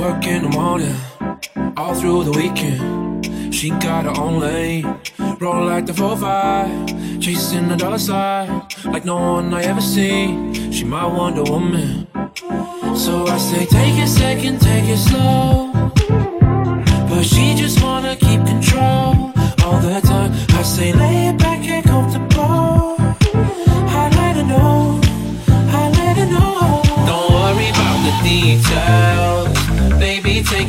work in the morning, all through the weekend. She got her own lane, roll like the 4-5, chasing the dollar side, like no one I ever seen. She my Wonder Woman. So I say, take it second, take it slow. But she just wanna keep control all the time. I say, lay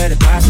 Let it pass.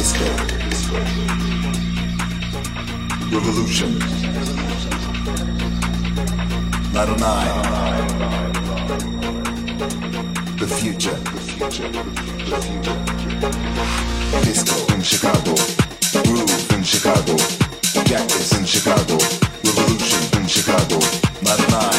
Disco. Revolution. Night on nine. The future. The future. Disco in Chicago. Groove in Chicago. Jackets in Chicago. Revolution in Chicago. Night on nine.